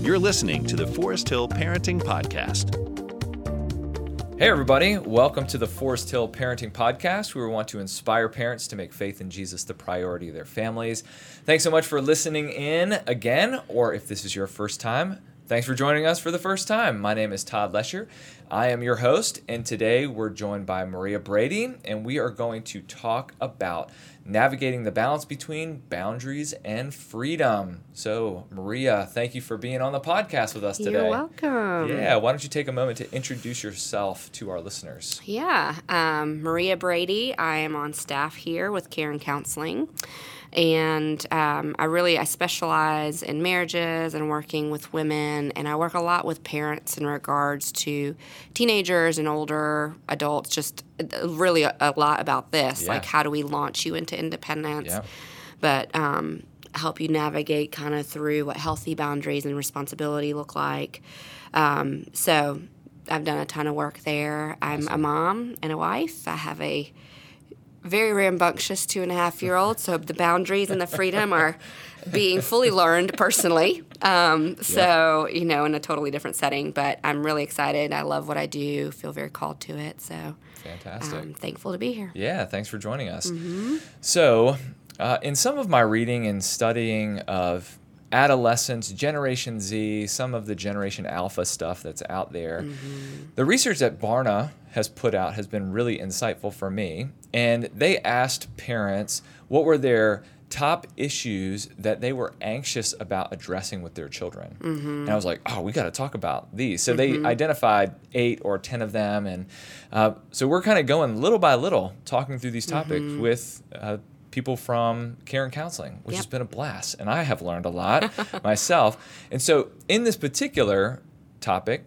You're listening to the Forest Hill Parenting Podcast. Hey, everybody, welcome to the Forest Hill Parenting Podcast, where we want to inspire parents to make faith in Jesus the priority of their families. Thanks so much for listening in again, or if this is your first time, thanks for joining us for the first time. My name is Todd Lesher. I am your host, and today we're joined by Maria Brady, and we are going to talk about navigating the balance between boundaries and freedom. So, Maria, thank you for being on the podcast with us today. You're welcome. Yeah, why don't you take a moment to introduce yourself to our listeners? Yeah, um, Maria Brady. I am on staff here with Care and Counseling, and um, I really I specialize in marriages and working with women, and I work a lot with parents in regards to teenagers and older adults. Just uh, really a, a lot about this, Yeah. like how do we launch you into independence, Yeah. but um, help you navigate kind of through what healthy boundaries and responsibility look like. Um, so I've done a ton of work there. I'm a mom and a wife. I have a very rambunctious two and a half year old, so the boundaries and the freedom are being fully learned personally. Um, so, you know, in a totally different setting, but I'm really excited. I love what I do, feel very called to it. So, Fantastic. I'm thankful to be here. Yeah, thanks for joining us. So, uh, in some of my reading and studying of adolescents, Generation Z, some of the Generation Alpha stuff that's out there, the research that Barna has put out has been really insightful for me. And they asked parents what were their top issues that they were anxious about addressing with their children. And I was like, oh, we got to talk about these. So they identified eight or 10 of them. And uh, so we're kind of going little by little, talking through these topics with uh, people from care and counseling, which has been a blast. And I have learned a lot myself. And so in this particular topic,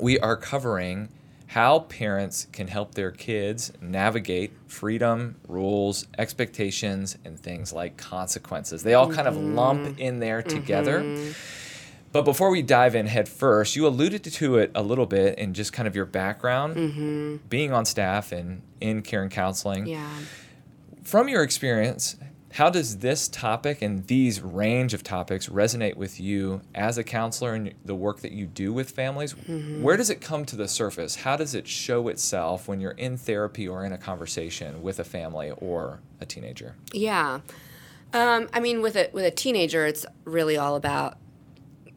we are covering how parents can help their kids navigate freedom, rules, expectations, and things like consequences. They all kind of mm-hmm. lump in there mm-hmm. together. But before we dive in head first, you alluded to it a little bit in just kind of your background, mm-hmm. being on staff and in care and counseling. Yeah. From your experience, how does this topic and these range of topics resonate with you as a counselor and the work that you do with families? Where does it come to the surface? How does it show itself when you're in therapy or in a conversation with a family or a teenager? Yeah. Um, I mean, with a with a teenager, it's really all about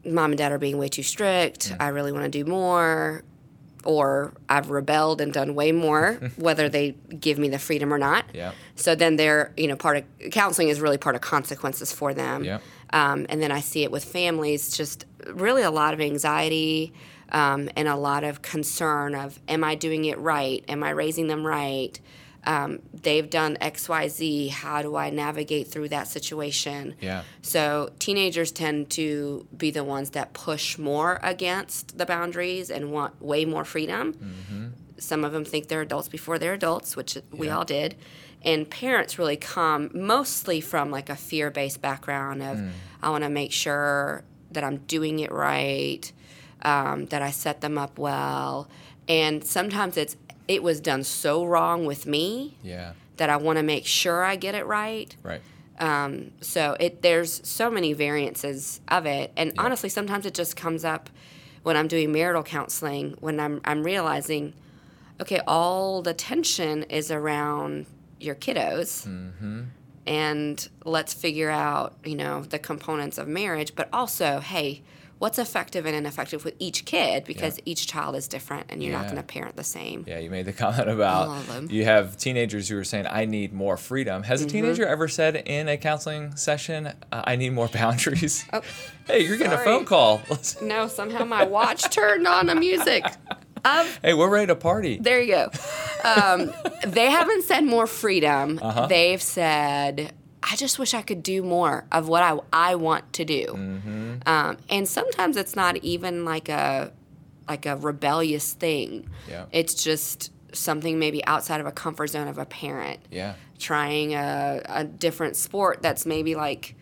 mom and dad are being way too strict. I really want to do more, or I've rebelled and done way more, whether they give me the freedom or not. Yeah. So then they're, you know, part of counseling is really part of consequences for them. Yeah. Um, and then I see it with families, just really a lot of anxiety um, and a lot of concern of, am I doing it right? Am I raising them right? Um, they've done X, Y, Z. How do I navigate through that situation? Yeah. So teenagers tend to be the ones that push more against the boundaries and want way more freedom. Some of them think they're adults before they're adults, which we all did. And parents really come mostly from like a fear-based background of I want to make sure that I'm doing it right, um, that I set them up well, and sometimes it's it was done so wrong with me Yeah. that I want to make sure I get it right. Right. Um, so it there's so many variances of it, and honestly, sometimes it just comes up when I'm doing marital counseling when I'm I'm realizing, okay, all the tension is around your kiddos, and let's figure out you know the components of marriage, but also hey. What's effective and ineffective with each kid because each child is different and you're not going to parent the same. Yeah, you made the comment about All of them. you have teenagers who are saying, I need more freedom. Has Mm-hmm. a teenager ever said in a counseling session, I need more boundaries? Oh, hey, you're getting a phone call. No, somehow my watch turned on the music of hey, we're ready to party. There you go. Um, they haven't said more freedom. Uh-huh. They've said, I just wish I could do more of what I, I want to do. Mm-hmm. Um, and sometimes it's not even like a like a rebellious thing. Yeah. It's just something maybe outside of a comfort zone of a parent. Yeah. Trying a, a different sport that's maybe like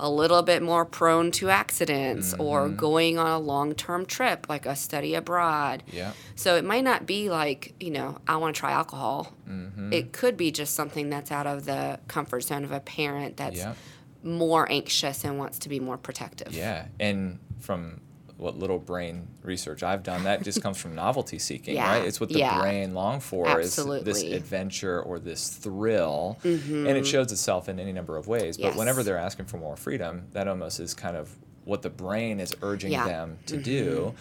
a little bit more prone to accidents or Mm-hmm. going on a long term trip, like a study abroad. Yeah. So it might not be like, you know, I want to try alcohol. Mm-hmm. It could be just something that's out of the comfort zone of a parent that's Yeah. more anxious and wants to be more protective. Yeah, and from what little brain research I've done, that just comes from novelty seeking, Yeah, right? It's what the yeah. brain long for is this adventure or this thrill, and it shows itself in any number of ways. But whenever Mm-hmm. They're asking for more freedom, that almost is kind of what the brain is urging Yeah. Mm-hmm. them to do.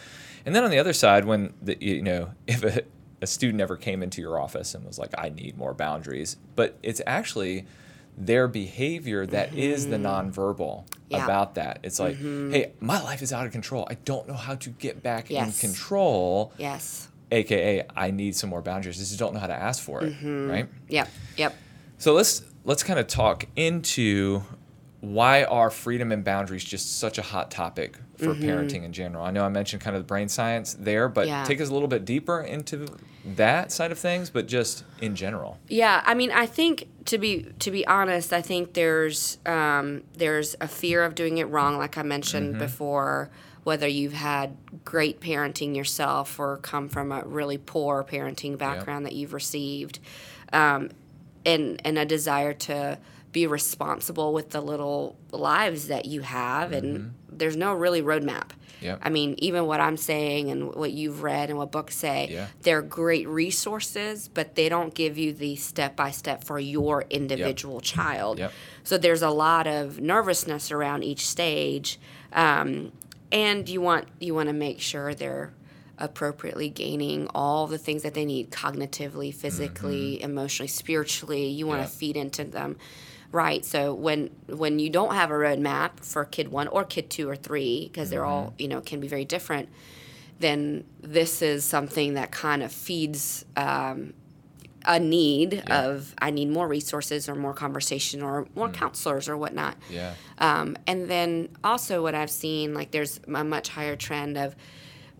And then on the other side, when the, you know if a, a student ever came into your office and was like, "I need more boundaries," but it's actually their behavior that is the nonverbal Mm-hmm. Yeah. Mm-hmm. about that. It's like, hey, my life is out of control. I don't know how to get back Yes. in control. Yes. AKA, I need some more boundaries. I just don't know how to ask for it, Mm-hmm. right? Yep. Yep. So let's let's kind of talk into why are freedom and boundaries just such a hot topic for parenting in general. I know I mentioned kind of the brain science there, but Mm-hmm. Yeah. take us a little bit deeper into that side of things, but just in general. Yeah, I mean, I think to be to be honest, I think there's um, there's a fear of doing it wrong, like I mentioned before. Whether you've had great parenting yourself or come from a really poor parenting background that you've received, um, and and a desire to be responsible with the little lives that you have, and there's no really roadmap. Yep. I mean, even what I'm saying and what you've read and what books say, Yeah. they're great resources, but they don't give you the step by step for your individual child. Yep. So there's a lot of nervousness around each stage, um, and you want you want to make sure they're appropriately gaining all the things that they need cognitively, physically, emotionally, spiritually. You want to Mm-hmm. Feed into them. Right. So when when you don't have a roadmap for kid one or kid two or three, because they're all Mm-hmm. you know can be very different, then this is something that kind of feeds um, a need Yeah. of I need more resources or more conversation or more counselors or whatnot. Yeah. Um, and then also what I've seen, like there's a much higher trend of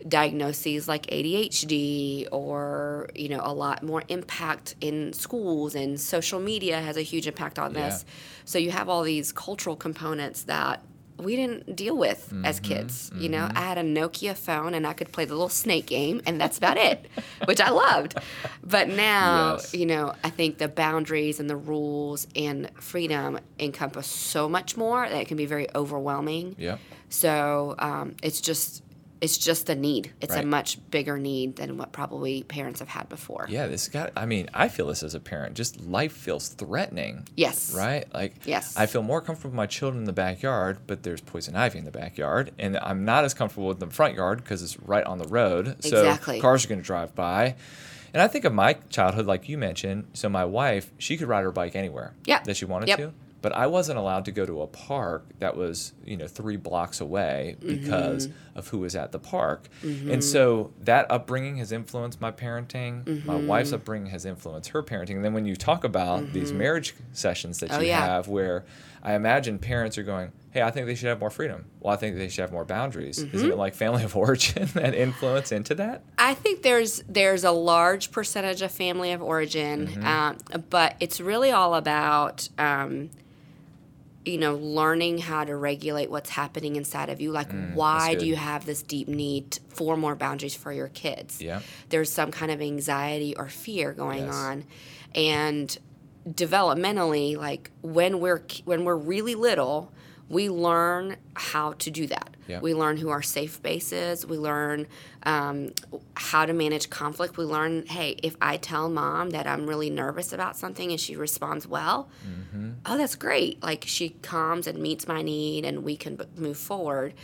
diagnoses like ADHD or you know a lot more impact in schools and social media has a huge impact on this. So you have all these cultural components that we didn't deal with as Mm-hmm. kids. You know, I had a Nokia phone and I could play the little snake game and that's about it, which I loved. But now, Yes. you know, I think the boundaries and the rules and freedom encompass so much more that it can be very overwhelming. Yep. So um, it's just it's just a need. It's Right. a much bigger need than what probably parents have had before. Yeah, this got I mean, I feel this as a parent. Just life feels threatening. Yes. Right? Like Yes. I feel more comfortable with my children in the backyard, but there's poison ivy in the backyard, and I'm not as comfortable with the front yard because it's right on the road. So Exactly. cars are going to drive by. And I think of my childhood, like you mentioned. So my wife, she could ride her bike anywhere Yeah. that she wanted Yep. to, but I wasn't allowed to go to a park that was, you know, three blocks away because Mm-hmm. of who was at the park. And so that upbringing has influenced my parenting. My Mm-hmm. wife's upbringing has influenced her parenting. And then when you talk about these marriage sessions that Oh, you yeah. have, where I imagine parents are going, "Hey, I think they should have more freedom. Well, I think they should have more boundaries." Mm-hmm. Isn't it like family of origin that influence into that? I think there's there's a large percentage of family of origin, Mm-hmm. um, but it's really all about um, you know learning how to regulate what's happening inside of you. Like, why Mm, good. do you have this deep need for more boundaries for your kids? Yeah. There's some kind of anxiety or fear going Yes. on, and developmentally, like when we're when we're really little. We learn how to do that. We learn who our safe base is. We learn um, how to manage conflict. We learn, hey, if I tell mom that I'm really nervous about something and she responds well, oh, that's great. Like she calms and meets my need and we can b- move forward.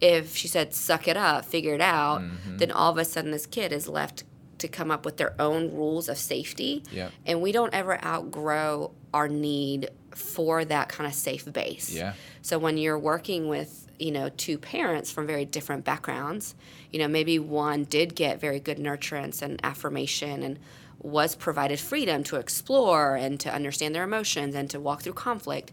If she said, suck it up, figure it out, then all of a sudden this kid is left to come up with their own rules of safety. Yep. And we don't ever outgrow our need for that kind of safe base. Yeah. So when you're working with, you know, two parents from very different backgrounds, you know, maybe one did get very good nurturance and affirmation and was provided freedom to explore and to understand their emotions and to walk through conflict.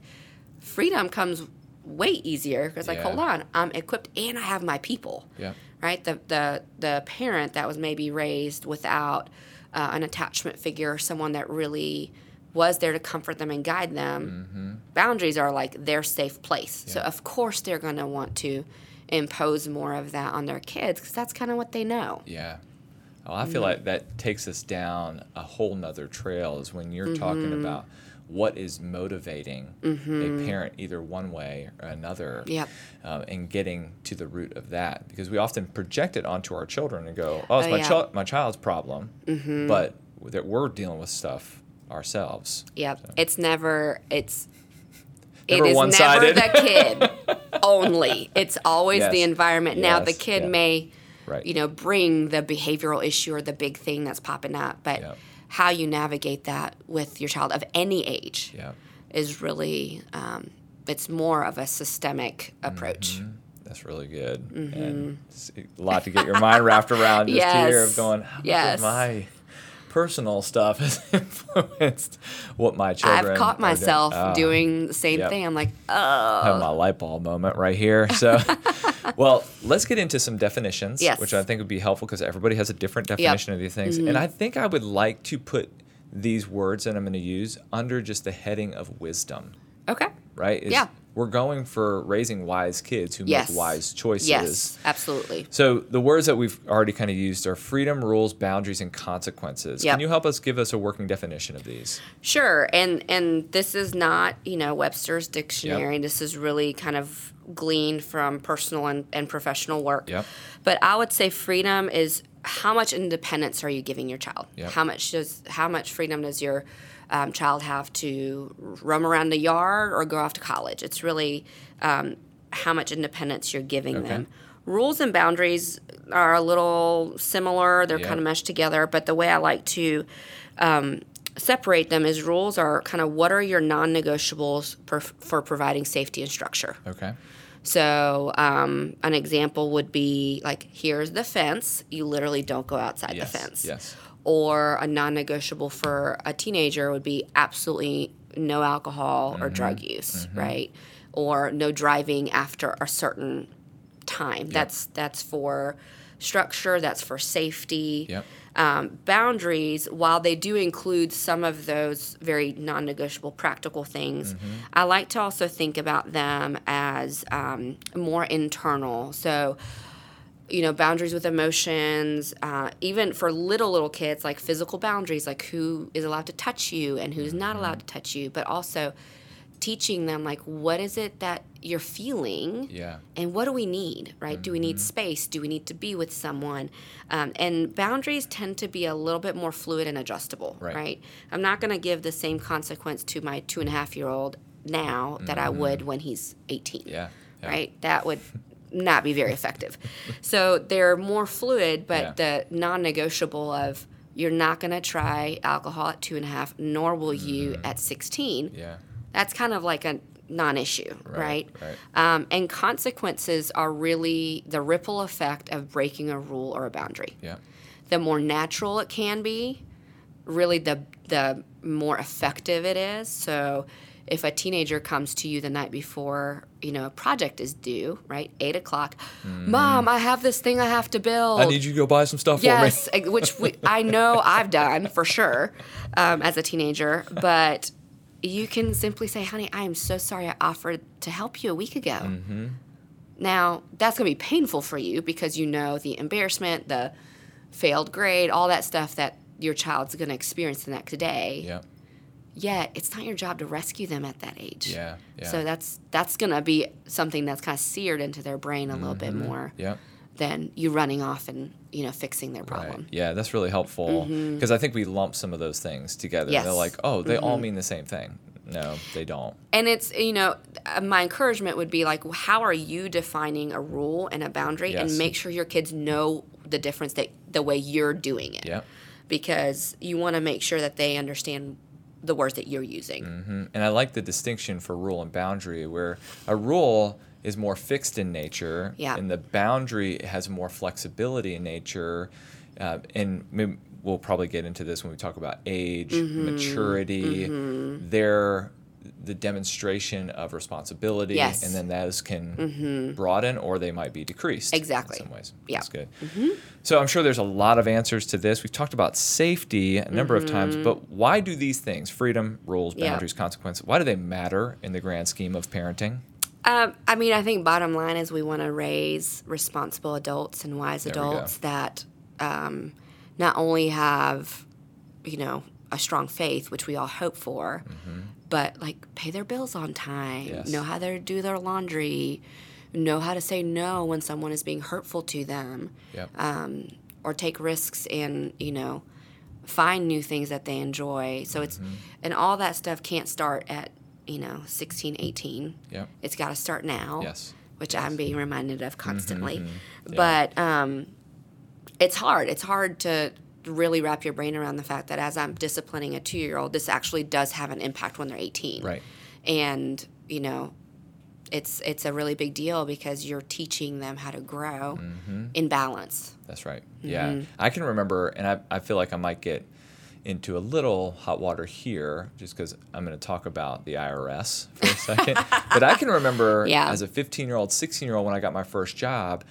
Freedom comes way easier because like, Yeah. hold on, I'm equipped and I have my people Yeah. right? The the the parent that was maybe raised without uh, an attachment figure, someone that really was there to comfort them and guide them. Boundaries are like their safe place. So of course they're going to want to impose more of that on their kids because that's kind of what they know. Yeah. Oh, I feel like that takes us down a whole nother trail is when you're talking about what is motivating a parent either one way or another Mm-hmm. Yep. uh, and getting to the root of that because we often project it onto our children and go oh it's Oh, my, yeah. my child's problem but that we're dealing with stuff ourselves Yep. It's never it's Never it is one-sided. never the kid only. It's always the Yes. environment. Now the kid Yeah. may Right. you know bring the behavioral issue or the big thing that's popping up, but Yep. how you navigate that with your child of any age yeah is really um, it's more of a systemic approach. Mm-hmm. That's really good. And a lot to get your mind wrapped around just Mm-hmm. Yes. here of going, how Yes. my personal stuff has influenced what my children I've caught are doing. myself Oh, doing the same Yep. thing. I'm like, I oh, have my light bulb moment right here. So, well, let's get into some definitions, Yes. which I think would be helpful because everybody has a different definition of these things. Mm-hmm. And I think I would like to put these words that I'm going to use under just the heading of wisdom, okay. Right? Yeah. We're going for raising wise kids who Yes. make wise choices. Yes, absolutely. So the words that we've already kind of used are freedom, rules, boundaries, and consequences. Yep. Can you help us give us a working definition of these? Sure, and and this is not you know Webster's dictionary. This is really kind of gleaned from personal and, and professional work. Yep. But I would say freedom is how much independence are you giving your child? Yep. How much does how much freedom does your um, child have to roam around the yard or go off to college? It's really um, how much independence you're giving Okay. them. Rules and boundaries are a little similar. They're Yep. kind of meshed together. But the way I like to um, separate them is rules are kind of what are your non-negotiables per, for providing safety and structure. Okay. So um, an example would be like, here's the fence. You literally don't go outside Yes. the fence. Yes. Or a non-negotiable for a teenager would be absolutely no alcohol or drug Mm-hmm. use, right? Or no driving after a certain time. That's that's for structure. That's for safety Yep. um, boundaries, while they do include some of those very non negotiable practical things, I like to also think about them as um, more internal. So, you know, boundaries with emotions, uh, even for little, little kids, like physical boundaries, like who is allowed to touch you and who's not allowed to touch you, but also teaching them, like, what is it that you're feeling? Yeah. and what do we need right do we need space do we need to be with someone um, and boundaries tend to be a little bit more fluid and adjustable Right. right, i'm not going to give the same consequence to my two and a half year old now that i would when he's 18 Yeah. yeah. right that would not be very effective so they're more fluid but Yeah. the non-negotiable of you're not going to try alcohol at two and a half nor will you at 16 Yeah. that's kind of like a non-issue right, right. Um, and consequences are really the ripple effect of breaking a rule or a boundary Yeah. the more natural it can be really the the more effective it is so if a teenager comes to you the night before you know a project is due right eight o'clock mom i have this thing i have to build. I need you to go buy some stuff Yes, for me. eh, which we, I know I've done for sure um, as a teenager, but you can simply say, honey, I am so sorry I offered to help you a week ago. Mm-hmm. Now, that's going to be painful for you because you know the embarrassment, the failed grade, all that stuff that your child's going to experience the next day. Yeah. Yet, it's not your job to rescue them at that age. Yeah. Yeah. So that's that's going to be something that's kind of seared into their brain a little bit more Mm-hmm. yeah. than you running off and you know fixing their problem. Right. Yeah, that's really helpful because I think we lump some of those things together. Yes. They're like, oh, they all mean the same thing. No, they don't. and it's you know uh, my encouragement would be like how are you defining a rule and a boundary Yes. and make sure your kids know the difference that the way you're doing it Yeah. because you want to make sure that they understand the words that you're using Mm, And I like the distinction for rule and boundary, where a rule is more fixed in nature, Yeah. and the boundary has more flexibility in nature. Uh, and we'll probably get into this when we talk about age, Mm-hmm. maturity. They're the demonstration of responsibility, Yes. Mm-hmm. and then those can broaden or they might be decreased. Exactly. In some ways. Yeah. That's good. So I'm sure there's a lot of answers to this. We've talked about safety a number of times, but why do these things, freedom, rules, Mm-hmm. Yeah. boundaries, consequences, why do they matter in the grand scheme of parenting? um, i mean i think bottom line is we want to raise responsible adults and wise There adults that um, not only have you know a strong faith, which we all hope for, but like pay their bills on time, Yes. know how to do their laundry, know how to say no when someone is being hurtful to them, Yep. um, or take risks and you know find new things that they enjoy. So it's and all that stuff can't start at you know 16, 18. Yep. It's got to start now Yes. which I'm being reminded of constantly. Yeah. But um, it's hard. It's hard to really wrap your brain around the fact that as I'm disciplining a two year old, this actually does have an impact when they're 18. Right. And, you know, it's it's a really big deal because you're teaching them how to grow Mm-hmm. in balance. That's right. Yeah. Mm-hmm. I can remember, and I, I feel like I might get into a little hot water here just because I'm going to talk about the IRS for a second. but I can remember Yeah. as a 15 year old, 16 year old when I got my first job,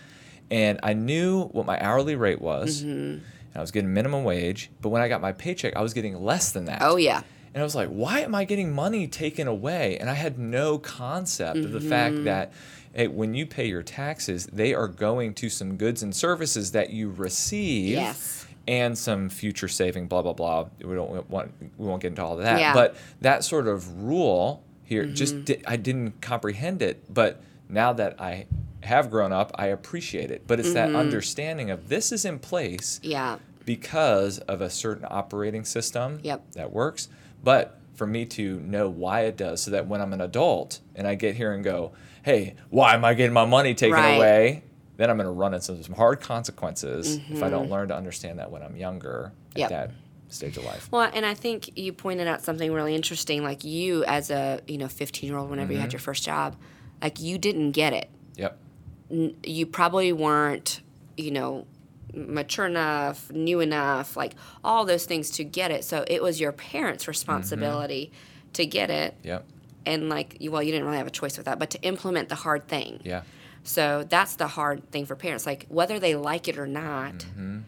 and I knew what my hourly rate was. Mm-hmm. I was getting minimum wage, but when I got my paycheck, I was getting less than that. Oh, yeah. And I was like, why am I getting money taken away? And I had no concept of the Mm-hmm. fact that hey, when you pay your taxes, they are going to some goods and services that you receive. Yes. And some future saving, blah blah blah. We don't want we won't get into all of that. Yeah. Mm-hmm. But that sort of rule here just di- I didn't comprehend it. But now that I have grown up, I appreciate it. But it's Mm-hmm. that understanding of this is in place Yeah. because of a certain operating system Yep. that works. But for me to know why it does, so that when I'm an adult and I get here and go, hey, why am I getting my money taken Right. away? Then I'm going to run into some hard consequences if I don't learn to understand that when I'm younger Mm-hmm. Yep. at that stage of life. Well, and I think you pointed out something really interesting. Like you, as a you know 15 year old, whenever you Mm-hmm. had your first job, like you didn't get it. Yep. you probably weren't, you know, mature enough, new enough, like all those things to get it. So it was your parents' responsibility to get it. Yep. And like, well, you didn't really have a choice with that, but to implement the hard thing. Yeah. So that's the hard thing for parents. Like, whether they like it or not, Hmm.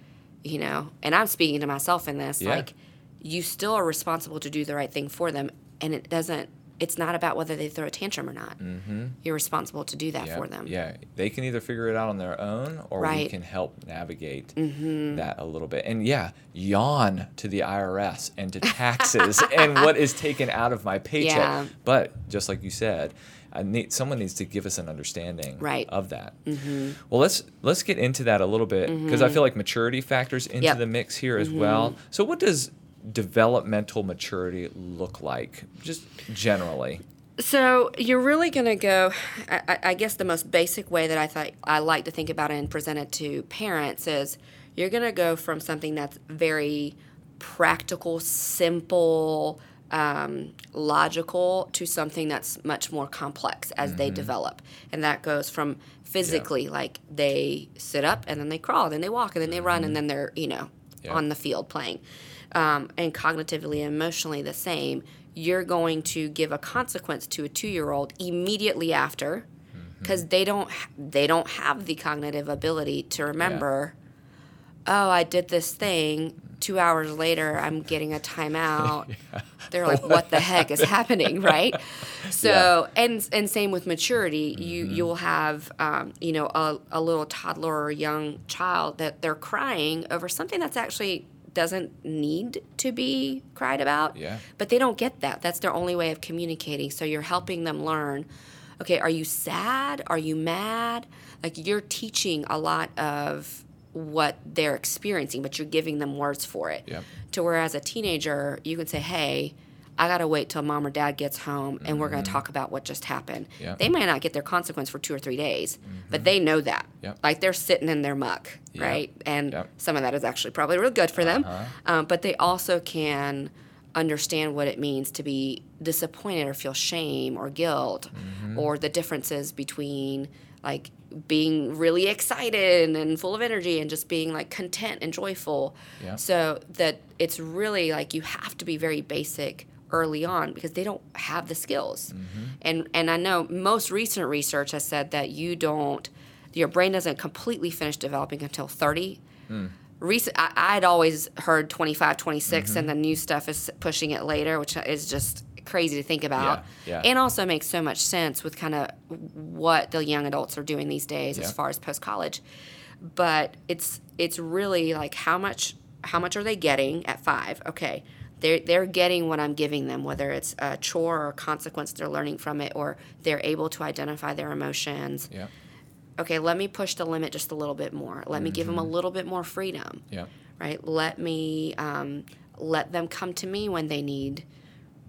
you know, and I'm speaking to myself in this, Mm-hmm. Yeah. like, you still are responsible to do the right thing for them. And it doesn't, it's not about whether they throw a tantrum or not. Mm-hmm. You're responsible to do that Yeah. for them. Yeah. They can either figure it out on their own or we Right. Mm-hmm. can help navigate that a little bit. And yeah, yawn to the IRS and to taxes and what is taken out of my paycheck. Yeah. But just like you said, I need someone needs to give us an understanding Right. of that. Well, let's let's get into that a little bit because I feel like maturity factors into Mm-hmm. Yep. Mm-hmm. the mix here as well. So what does developmental maturity look like just generally? So you're really going to go. I, I- guess the most basic way that I thought I like to think about it and present it to parents is you're going to go from something that's very practical, simple, um, logical to something that's much more complex as they develop, and that goes from physically like they sit up and then they crawl, then they walk, and then they run, and then they're you know Yeah. on the field playing um, and cognitively and emotionally the same, you're going to give a consequence to a two-year-old immediately after, because they don't they don't have the cognitive ability to remember. Oh, I did this thing. Two hours later, I'm getting a timeout. They're like, "What the heck is happening?" Right? So, and and same with maturity. You you'll have, um, you know, a, a little toddler or young child that they're crying over something that's actually doesn't need to be cried about. Yeah. But they don't get that. That's their only way of communicating. So you're helping them learn. Okay, are you sad? Are you mad? Like you're teaching a lot of what they're experiencing, but you're giving them words for it. Yep. To where as a teenager, you can say, "Hey, I gotta wait till mom or dad gets home, and we're gonna talk about what just happened." Mm-hmm. Mm-hmm. They might not get their consequence for two or three days, but they know that. Yep. Like they're sitting in their muck, Yep. right? And Yep. some of that is actually probably real good for them. Uh-huh. Um, but they also can understand what it means to be disappointed or feel shame or guilt Mm-hmm. or the differences between like being really excited and full of energy and just being like content and joyful. Yeah. So that it's really like you have to be very basic early on because they don't have the skills. Mm-hmm. And and I know most recent research has said that you don't your brain doesn't completely finish developing until 30. Hmm. Recent, I, I'd always heard 25, 26, Mm-hmm. and the new stuff is pushing it later, which is just crazy to think about. Yeah, yeah. And also makes so much sense with kind of what the young adults are doing these days as far as post college. But it's it's really like how much how much are they getting at five? Okay, they're they're getting what I'm giving them, whether it's a chore or consequence they're learning from it, or they're able to identify their emotions. Yeah. Okay, let me push the limit just a little bit more. Let me give them a Mm-hmm. little bit more freedom. Yeah. Right. Let me um, let them come to me when they need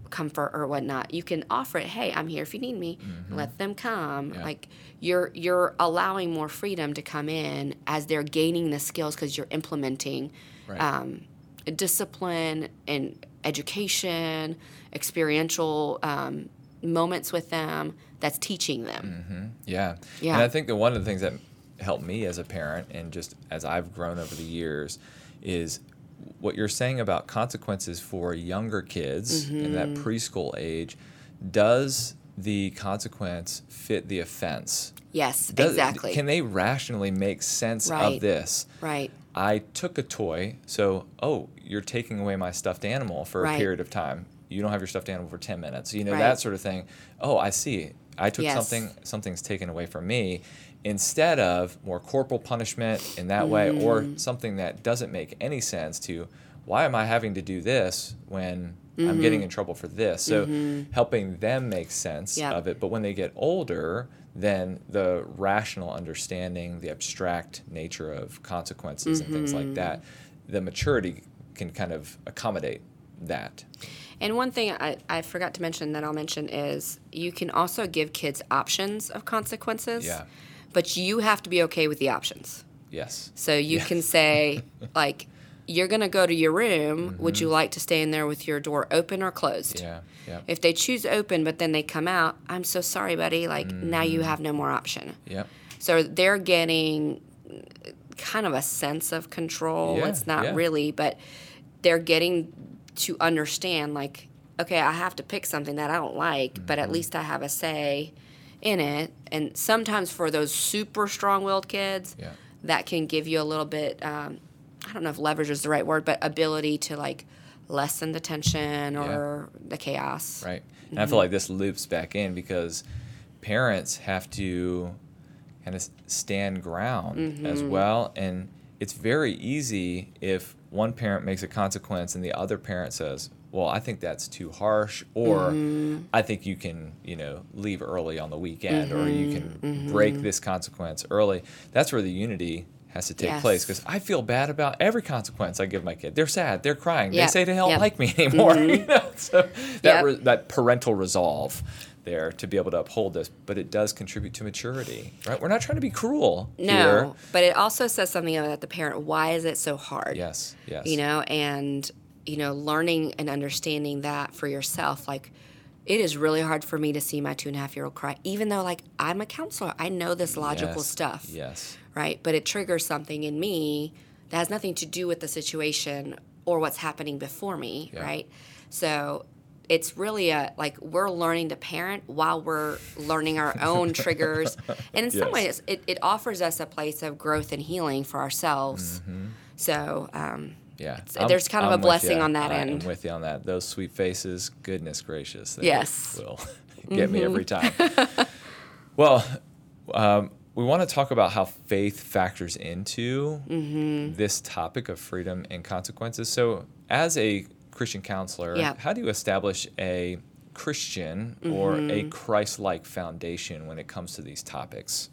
comfort or whatnot. You can offer it. Hey, I'm here if you need me. Let them come. Mm-hmm. Yeah. Like you're you're allowing more freedom to come in as they're gaining the skills because you're implementing Right. um, discipline and education, experiential um, moments with them. That's teaching them. Yeah. Yeah. And I think that one of the things that helped me as a parent and just as I've grown over the years is what you're saying about consequences for younger kids in that Mm-hmm. preschool age. Does the consequence fit the offense? Yes, Does- exactly. Can they rationally make sense Right. of this? right. I took a toy, so oh, you're taking away my stuffed animal for a period of time. You don't have your stuffed animal for 10 minutes. You know Right. that sort of thing. Oh, I see. I took Yes. something something's taken away from me instead of more corporal punishment in that way or Mm. something that doesn't make any sense to why am I having to do this when I'm getting Mm-hmm. in trouble for this? So helping them make sense Yep. of it. But when they get older, then the rational understanding, the abstract nature of consequences and things Mm-hmm. like that, the maturity can kind of accommodate that. And one thing I, I forgot to mention that I'll mention is you can also give kids options of consequences. Yeah. But you have to be okay with the options. Yes. So you can say, like, you're going to go to your room. Would you like to stay in there with your door open or closed? Mm-hmm. Yeah. Yeah. If they choose open, but then they come out, I'm so sorry, buddy. Like, now you Mm-hmm. have no more option. Yep. So they're getting kind of a sense of control. Yeah, it's not yeah. really, but they're getting to understand, like, okay, I have to pick something that I don't like, but Mm-hmm. at least I have a say in it. And sometimes for those super strong willed kids, Yeah. that can give you a little bit, um, I don't know if leverage is the right word, but ability to like lessen the tension or the chaos. Right. And Mm-hmm. I feel like this loops back in because parents have to kind of stand ground as Mm-hmm. well. And it's very easy if one parent makes a consequence and the other parent says, well, I think that's too harsh, or Mm-hmm. I think you can, you know, leave early on the weekend, or you Mm-hmm. can break this consequence early. That's where the unity has to take place because I feel bad about every consequence I give my kid. They're sad, they're crying, Yep, they say they don't yep. like me mm-hmm. anymore. you know? So that Yep. re- that parental resolve there to be able to uphold this, but it does contribute to maturity, right? We're not trying to be cruel No, here. but it also says something about the parent. Why is it so hard? Yes, yes. You know, and you know, learning and understanding that for yourself, like it is really hard for me to see my two and a half year old cry, even though like I'm a counselor, I know this logical Yes, stuff, Yes. right? But it triggers something in me that has nothing to do with the situation or what's happening before me, Yeah. right? So it's really a like we're learning to parent while we're learning our own triggers and in some ways it, it offers us a place of growth and healing for ourselves so um, Yeah. There's kind of a blessing ya. on that end. I'm with you on that. Those sweet faces, goodness gracious. They Yes. Will get me Mm-hmm. every time. well, um, we want to talk about how faith factors into Mm-hmm. this topic of freedom and consequences. So, as a Christian counselor, Yeah. how do you establish a Christian or a Mm-hmm. Christ like foundation when it comes to these topics?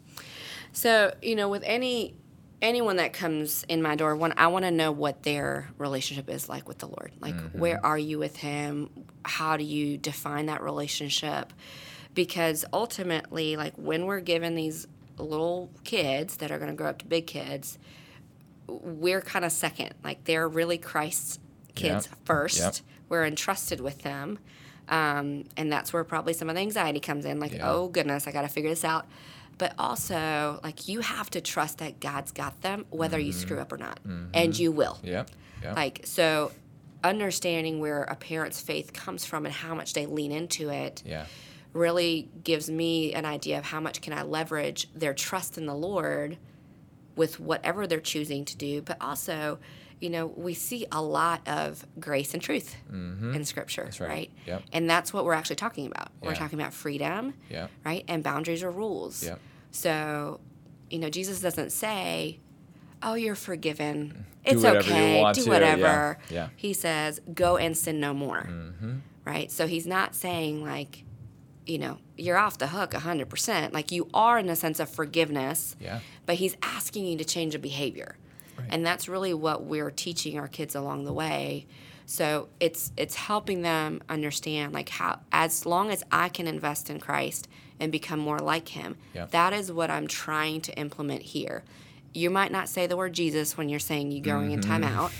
So, you know, with any anyone that comes in my door, one I want to know what their relationship is like with the Lord. Like where are you with him? How do you define that relationship? Because ultimately, like when we're given these little kids that are going to grow up to big kids, we're kind of second. Like they're really Christ's kids Yep. first. Yep. We're entrusted with them. Um, and that's where probably some of the anxiety comes in like, Yeah. oh goodness, I got to figure this out. But also, like, you have to trust that God's got them, whether you mm-hmm. screw up or not. Mm-hmm. And you will. Yeah. Yep. Like, so understanding where a parent's faith comes from and how much they lean into it yeah. really gives me an idea of how much can I leverage their trust in the Lord with whatever they're choosing to do, but also, you know, we see a lot of grace and truth in Scripture, Mm-hmm. right. right? Yep. And that's what we're actually talking about. We're talking about freedom, Yep. right? And boundaries or rules. Yep. So, you know, Jesus doesn't say, "Oh, you're forgiven. it's whatever okay, do whatever. yeah, yeah. He says, go and sin no more. Mm-hmm. Right? So he's not saying, like, you know, you're off the hook 100%. Like, you are in a sense of forgiveness, Yeah. but he's asking you to change a behavior. And that's really what we're teaching our kids along the way. So it's it's helping them understand like how as long as I can invest in Christ and become more like him, Yep. that is what I'm trying to implement here. You might not say the word Jesus when you're saying you're going in timeout,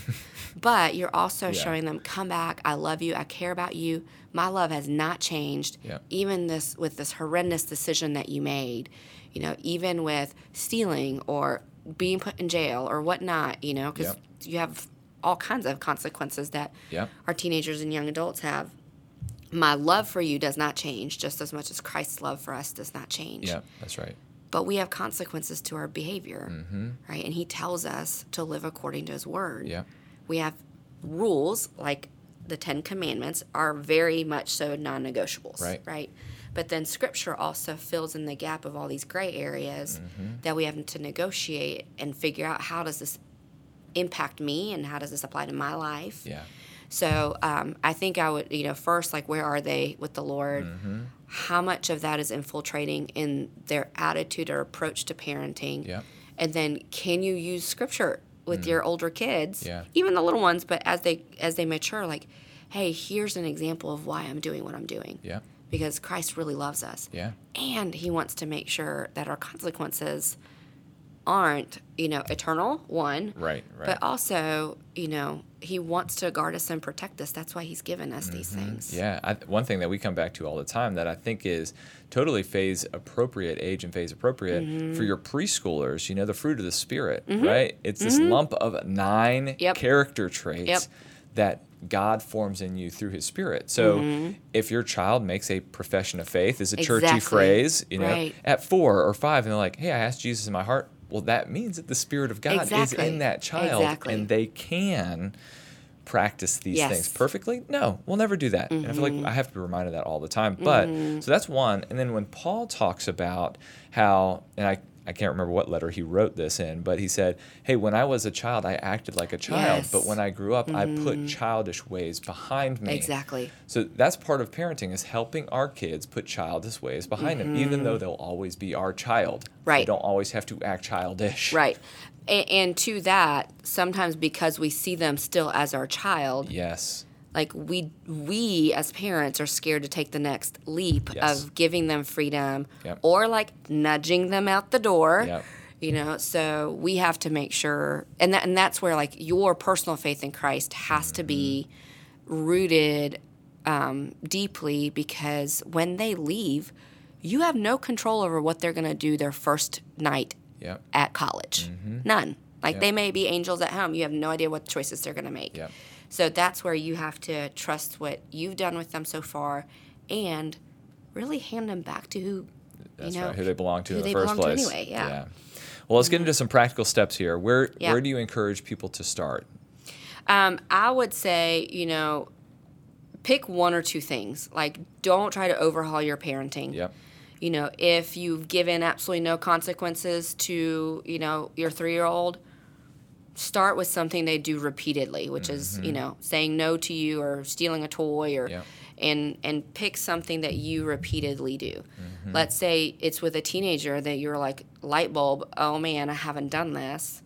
but you're also Mm-hmm. Yeah. showing them, come back, I love you, I care about you. My love has not changed. Yep. Even this with this horrendous decision that you made, you know, even with stealing or being put in jail or whatnot, you know, because Yep. you have all kinds of consequences that Yep. our teenagers and young adults have. My love for you does not change just as much as Christ's love for us does not change Yeah, that's right. but we have consequences to our behavior, mm-hmm. right? And He tells us to live according to His word. Yeah. We have rules like the Ten Commandments are very much so non-negotiables, Right. Right. But then Scripture also fills in the gap of all these gray areas that we have to negotiate and figure out how does this impact me and how does this apply to my life. Yeah. So um, I think I would, you know, first, like, where are they with the Lord? Mm-hmm. How much of that is infiltrating in their attitude or approach to parenting? Yeah. And then, can you use Scripture with your older kids, Mm. Yeah. even the little ones? But as they as they mature, like, hey, here's an example of why I'm doing what I'm doing. Yeah. Because Christ really loves us, Yeah. and He wants to make sure that our consequences aren't, you know, eternal. One, Right. Right. but also, you know, he wants to guard us and protect us. That's why he's given us these things. Mm-hmm. Yeah, I, one thing that we come back to all the time that I think is totally phase appropriate, age and phase appropriate Mm-hmm. for your preschoolers. You know, the fruit of the spirit, right? It's this lump of nine Mm-hmm. Yep. character traits Yep. that God forms in you through His Spirit. So, Mm-hmm. if your child makes a profession of faith, is a churchy phrase, you know, Right. at four or five, and they're like, "Hey, I asked Jesus in my heart." Well, that means that the Spirit of God is in that child, Exactly. and they can practice these Yes. things perfectly? No, we'll never do that. And I feel Mm-hmm. like I have to be reminded of that all the time. But so that's one. And then when Paul talks about how, and I, I can't remember what letter he wrote this in, but he said, Hey, when I was a child, I acted like a child. Yes. But when I grew up, I put childish ways behind me. Exactly. So that's part of parenting is helping our kids put childish ways behind them, even though they'll always be our child. Right. They Mm-hmm. Don't always have to act childish. Right. And, and to that, sometimes because we see them still as our child, Yes. Like we we as parents are scared to take the next leap Yes. of giving them freedom Yep. or like nudging them out the door. Yep. You know, so we have to make sure, and that, and that's where like your personal faith in Christ has to be rooted um, deeply because when they leave, you have no control over what they're going to do their first night Yep. at college. None. Like they may be angels at home. You have no idea what choices they're going to make. So that's where you have to trust what you've done with them so far and really hand them back to who That's you know right. Who they belong to in the first place. anyway, yeah. Mm-hmm. Well, let's get into some practical steps here. Where Yeah. where do you encourage people to start? Um, I would say, you know, pick one or two things. Like, don't try to overhaul your parenting. Yep. You know, if you've given absolutely no consequences to, you know, your three year old, start with something they do repeatedly, which is, you mm-hmm. know, saying no to you or stealing a toy or Yep. and and pick something that you repeatedly do. Mm-hmm. Let's say it's with a teenager that you're like light bulb, oh man, I haven't done this.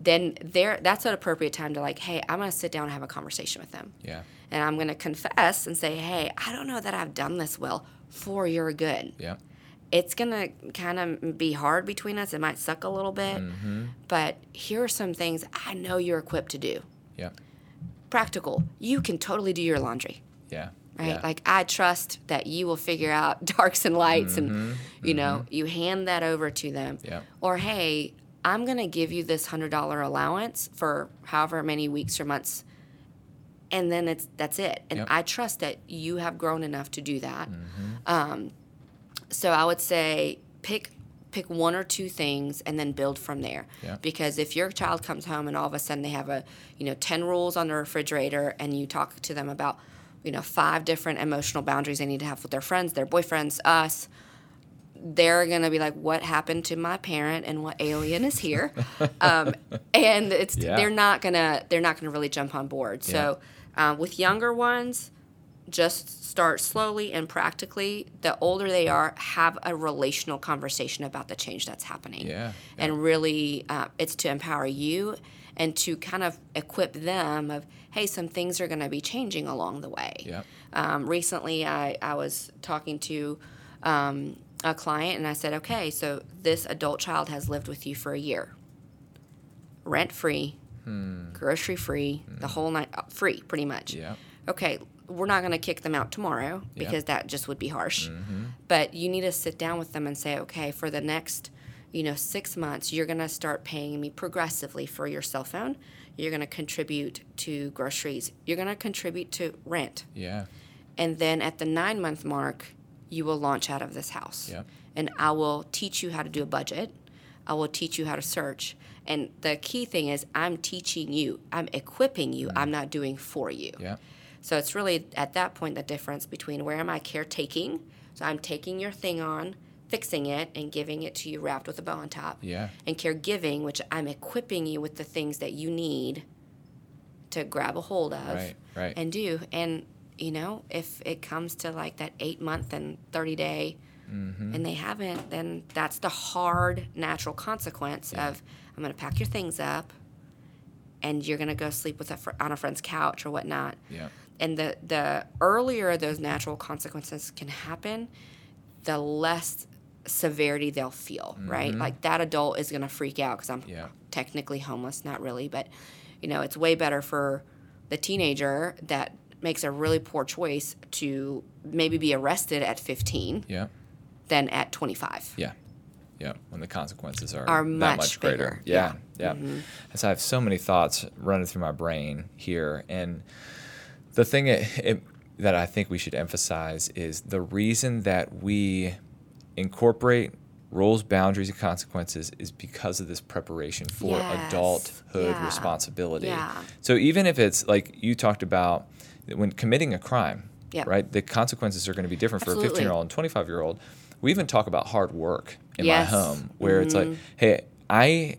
Then there that's an appropriate time to like, hey, I'm gonna sit down and have a conversation with them. Yeah. And I'm gonna confess and say, hey, I don't know that I've done this well for your good Yeah. It's gonna kind of be hard between us. It might suck a little bit, but here are some things I know you're equipped to do. Yeah. Practical. You can totally do your laundry, Yeah. right? Yeah. Like I trust that you will figure out darks and lights, and you know, you hand that over to them. Yeah. Or hey, I'm gonna give you this hundred dollar allowance for however many weeks or months. And then it's that's it, and Yep. I trust that you have grown enough to do that. Mm-hmm. Um, so I would say pick pick one or two things and then build from there. Yeah. Because if your child comes home and all of a sudden they have a you know ten rules on the refrigerator and you talk to them about you know five different emotional boundaries they need to have with their friends, their boyfriends, us. they're gonna be like, "What happened to my parent and what alien is here?" um, and it's Yeah. they're not gonna they're not gonna really jump on board. So um, with younger ones, just start slowly and practically. The older they are, have a relational conversation about the change that's happening. Yeah, And really, uh, it's to empower you and to kind of equip them of, hey, some things are going to be changing along the way. Yeah. Um, recently, I, I was talking to um, a client and I said, okay, so this adult child has lived with you for a year, rent free, grocery free, the whole night, uh, free pretty much. Yeah. Okay, we're not going to kick them out tomorrow because that just would be harsh. Mm-hmm. But you need to sit down with them and say, okay, for the next, you know, six months, you're going to start paying me progressively for your cell phone. You're going to contribute to groceries. You're going to contribute to rent. Yeah. And then at the nine month mark, you will launch out of this house. Yep. And I will teach you how to do a budget. I will teach you how to search. And the key thing is, I'm teaching you, I'm equipping you, mm-hmm. I'm not doing for you. Yeah. So it's really at that point the difference between where am I caretaking? So I'm taking your thing on, fixing it, and giving it to you wrapped with a bow on top. Yeah. And caregiving, which I'm equipping you with the things that you need to grab a hold of Right, right. and do. And, you know, if it comes to like that eight month and 30 day, Mm-hmm. and they haven't, then that's the hard natural consequence of I'm going to pack your things up and you're going to go sleep with a fr- on a friend's couch or whatnot Yeah. And the the earlier those natural consequences can happen, the less severity they'll feel. Right, like that adult is gonna freak out because I'm Yeah. technically homeless, not really, but you know it's way better for the teenager that makes a really poor choice to maybe be arrested at 15 Yeah. than at 25. Yeah. Yeah. When the consequences are, Are much much greater. bigger. Yeah. Yeah. Mm-hmm. And so I have so many thoughts running through my brain here. And the thing it, it, that I think we should emphasize is the reason that we incorporate rules, boundaries, and consequences is because of this preparation for Yes. adulthood Yeah. responsibility. Yeah. So even if it's like you talked about when committing a crime, Yep. right? The consequences are going to be different for a 15 year old and 25 year old. We even talk about hard work in Yes. Mm-hmm. my home where it's like, hey, I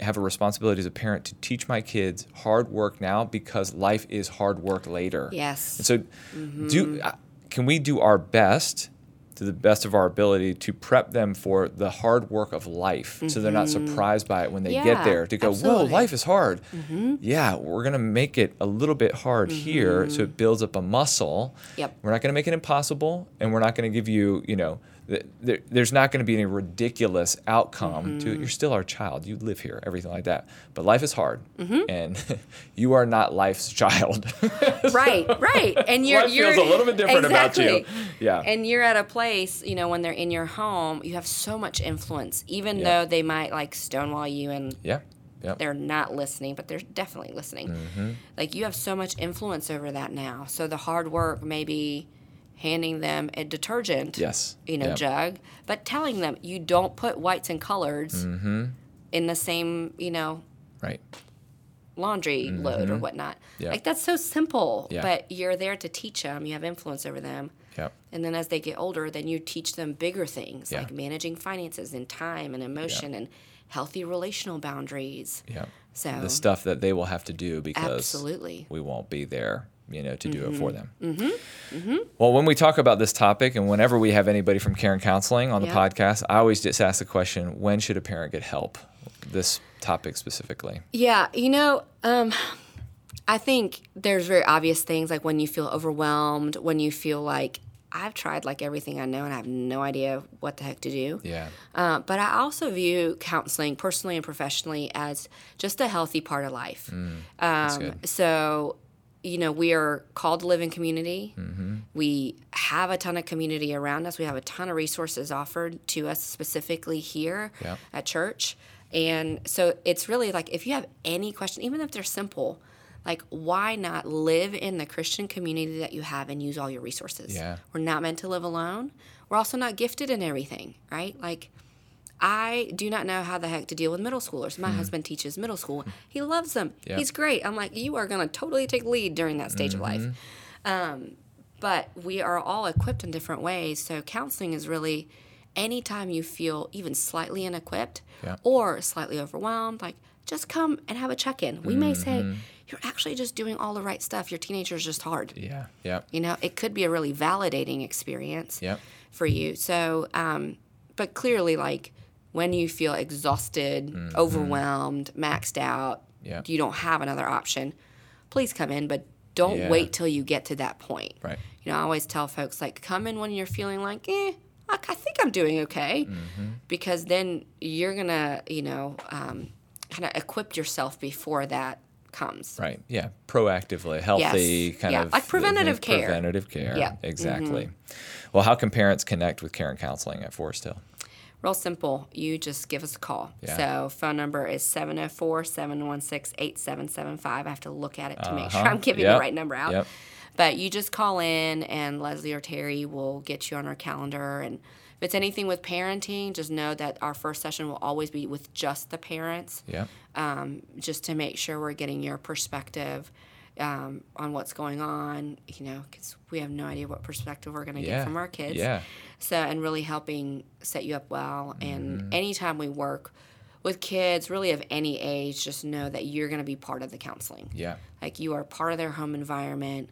have a responsibility as a parent to teach my kids hard work now because life is hard work later. Yes. And so, do uh, can we do our best to the best of our ability to prep them for the hard work of life so they're not surprised by it when they get Mm-hmm. There to go, whoa, life is hard. Yeah, we're going to make it a little bit hard here so it builds up a muscle. Mm-hmm. Yep. We're not going to make it impossible and we're not going to give you, you know, there, there's not going to be any ridiculous outcome to Mm-hmm. it. You're still our child. You live here, everything like that. But life is hard, Mm-hmm. and you are not life's child. right, right. And you're Life you're feels a little bit different about you. Yeah. And you're at a place, you know, when they're in your home, you have so much influence, even Yeah. though they might like stonewall you and yeah, yeah, they're not listening, but they're definitely listening. Mm-hmm. Like you have so much influence over that now. So the hard work may be handing them a detergent, yes, you know, yeah. jug, but telling them you don't put whites and colors Mm-hmm. in the same, you know, right, laundry load or whatnot. Yeah. Like that's so simple, Yeah. but you're there to teach them. You have influence over them. yeah, And then as they get older, then you teach them bigger things Yeah. like managing finances and time and emotion and healthy relational boundaries. yeah. So The stuff that they will have to do because absolutely. we won't be there, you know, to do it for them. Mm-hmm. Well, when we talk about this topic, and whenever we have anybody from Care and Counseling on the Yeah. podcast, I always just ask the question: When should a parent get help? This topic specifically. Yeah, you know, um, I think there's very obvious things like when you feel overwhelmed, when you feel like I've tried like everything I know and I have no idea what the heck to do. Yeah, Uh, but I also view counseling personally and professionally as just a healthy part of life. that's Um, good. so, you know, we are called to live in community. Mm-hmm. We have a ton of community around us. We have a ton of resources offered to us specifically here Yeah. at church. And so it's really like if you have any question, even if they're simple, like why not live in the Christian community that you have and use all your resources? Yeah. We're not meant to live alone. We're also not gifted in everything, right? Like I do not know how the heck to deal with middle schoolers. My husband teaches middle school. He loves them. Mm-hmm. Yeah. He's great. I'm like, you are going to totally take lead during that stage of life. Mm-hmm. Um, but we are all equipped in different ways. So counseling is really anytime you feel even slightly inequipped Yeah. or slightly overwhelmed, like just come and have a check in. We may say, Mm-hmm. You're actually just doing all the right stuff. Your teenager is just hard. Yeah. Yep. You know, it could be a really validating experience Yep. for you. So, um, but clearly, like when you feel exhausted, Mm-hmm. overwhelmed, maxed out, Yep. you don't have another option, please come in, but don't Yeah. wait till you get to that point. Right. You know, I always tell folks, like, come in when you're feeling like, eh, I, I think I'm doing okay. Mm-hmm. Because then you're going to, you know, um, kind of equip yourself before that comes. Right. Yeah. Proactively, healthy Yes. kind Yeah, of like preventative care. Preventative care. Yeah. Mm-hmm. Exactly. Well, how can parents connect with care and counseling at Forest Hill? Real simple. You just give us a call. Yeah. So phone number is 704-716-8775. I have to look at it to make sure Uh-huh. I'm giving Yep. the right number out. Yep. But you just call in and Leslie or Terry will get you on our calendar. And if it's anything with parenting, just know that our first session will always be with just the parents, Yep. um, just to make sure we're getting your perspective um, on what's going on, you know, because we have no idea what perspective we're going to Yeah. get from our kids. Yeah. So, and really helping set you up well. And anytime we work with kids, really of any age, just know that you're going to be part of the counseling. Yeah. Like you are part of their home environment.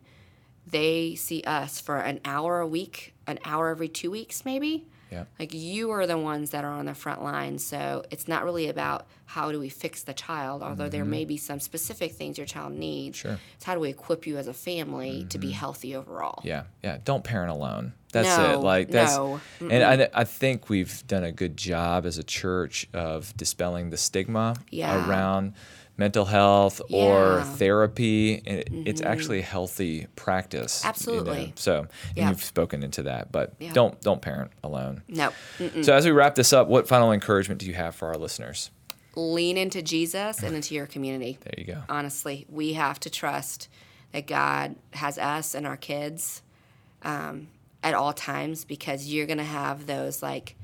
They see us for an hour a week, an hour every two weeks, maybe. Yeah. Like you are the ones that are on the front line. So it's not really about how do we fix the child, although there may be some specific things your child needs. Mm-hmm. Sure. It's how do we equip you as a family to be healthy overall. Yeah, yeah. Don't parent alone. That's No, it. Like that's, no. and I, I think we've done a good job as a church of dispelling the stigma Yeah. around mental health or Yeah. Mm-hmm. therapy—it's actually a healthy practice. you know. Absolutely. So Yeah. you've spoken into that, but Yeah. don't don't parent alone. No. Mm-mm. So as we wrap this up, what final encouragement do you have for our listeners? Lean into Jesus and into your community. There you go. honestly. We have to trust that God has us and our kids um, at all times because you're going to have those like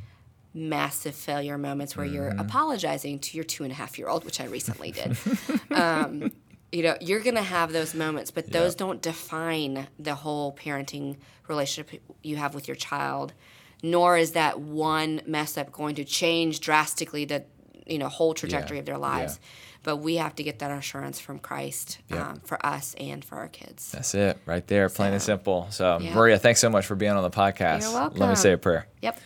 massive failure moments where you're Mm-hmm. apologizing to your two and a half year old, which I recently did. um, you know, you're going to have those moments, but those Yeah. don't define the whole parenting relationship you have with your child. Nor is that one mess up going to change drastically the you know whole trajectory of their lives. Yeah. But we have to get that assurance from Christ Yeah. um, for us and for our kids. That's it, right there, plain and simple. So, yeah. Maria, thanks so much for being on the podcast. You're Let me say a prayer. Yep.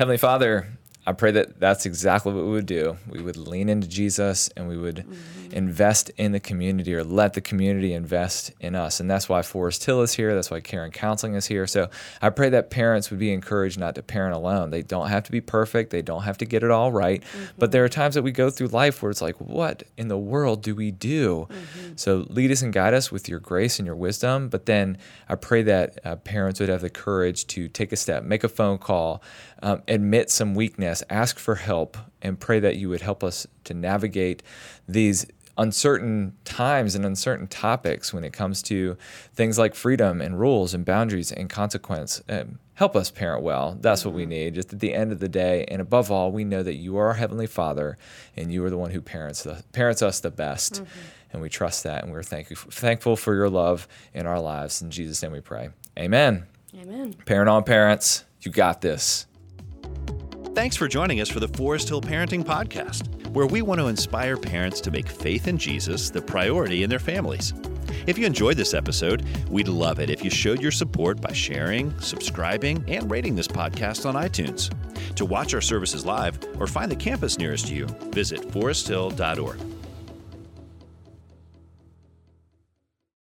Heavenly Father, I pray that that's exactly what we would do. We would lean into Jesus and we would Mm-hmm. invest in the community or let the community invest in us. And that's why Forest Hill is here. That's why Care and Counseling is here. So I pray that parents would be encouraged not to parent alone. They don't have to be perfect, they don't have to get it all right. But there are times that we go through life where it's like, what in the world do we do? So lead us and guide us with your grace and your wisdom. But then I pray that uh, parents would have the courage to take a step, make a phone call, um, admit some weakness, ask for help, and pray that you would help us to navigate these uncertain times and uncertain topics when it comes to things like freedom and rules and boundaries and consequence. Um, help us parent well. That's what we need. Just at the end of the day, and above all, we know that you are our heavenly Father, and you are the one who parents the, parents us the best. And we trust that, and we're thankful thankful for your love in our lives. In Jesus' name, we pray. Amen. Amen. Parent on parents, you got this. Thanks for joining us for the Forest Hill Parenting Podcast, where we want to inspire parents to make faith in Jesus the priority in their families. If you enjoyed this episode, we'd love it if you showed your support by sharing, subscribing, and rating this podcast on iTunes. To watch our services live or find the campus nearest you, visit foresthill.org.